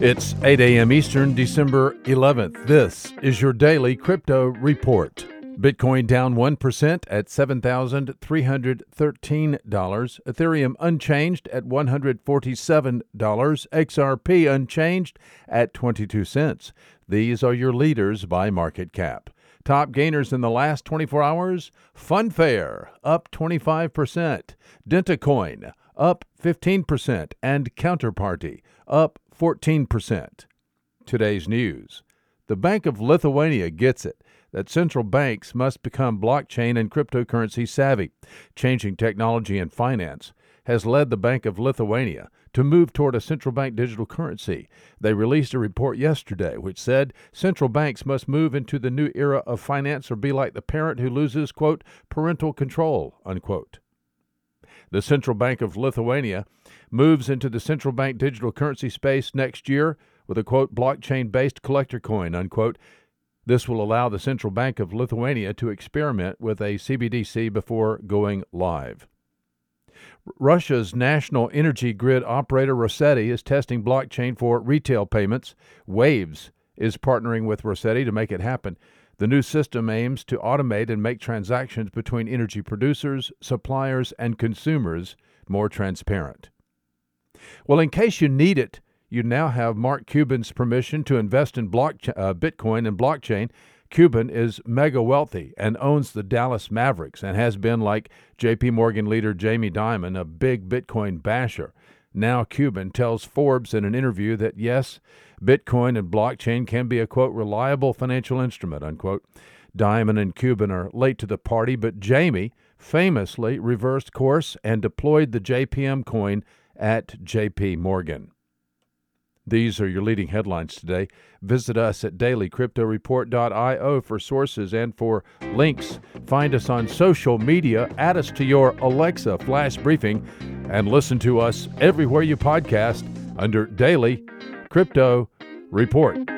It's 8 a.m. Eastern, December 11th. This is your daily crypto report. Bitcoin down 1% at $7,313. Ethereum unchanged at $147. XRP unchanged at 22 cents. These are your leaders by market cap. Top gainers in the last 24 hours Funfair up 25%, Dentacoin up 15%, and Counterparty up 14%. Today's news The Bank of Lithuania gets it that central banks must become blockchain and cryptocurrency savvy. Changing technology and finance has led the Bank of Lithuania to move toward a central bank digital currency. They released a report yesterday which said central banks must move into the new era of finance or be like the parent who loses, quote, parental control, unquote. The Central Bank of Lithuania moves into the central bank digital currency space next year with a quote blockchain based collector coin unquote. This will allow the Central Bank of Lithuania to experiment with a CBDC before going live. Russia's national energy grid operator Rosseti is testing blockchain for retail payments. Waves is partnering with Rosseti to make it happen. The new system aims to automate and make transactions between energy producers, suppliers, and consumers more transparent. Well, in case you need it, you now have Mark Cuban's permission to invest in block, uh, Bitcoin and blockchain. Cuban is mega wealthy and owns the Dallas Mavericks and has been, like JP Morgan leader Jamie Dimon, a big Bitcoin basher. Now, Cuban tells Forbes in an interview that yes, Bitcoin and blockchain can be a quote reliable financial instrument unquote. Dimon and Cuban are late to the party, but Jamie famously reversed course and deployed the JPM coin at JP Morgan. These are your leading headlines today. Visit us at dailycryptoreport.io for sources and for links. Find us on social media, add us to your Alexa flash briefing, and listen to us everywhere you podcast under Daily Crypto Report.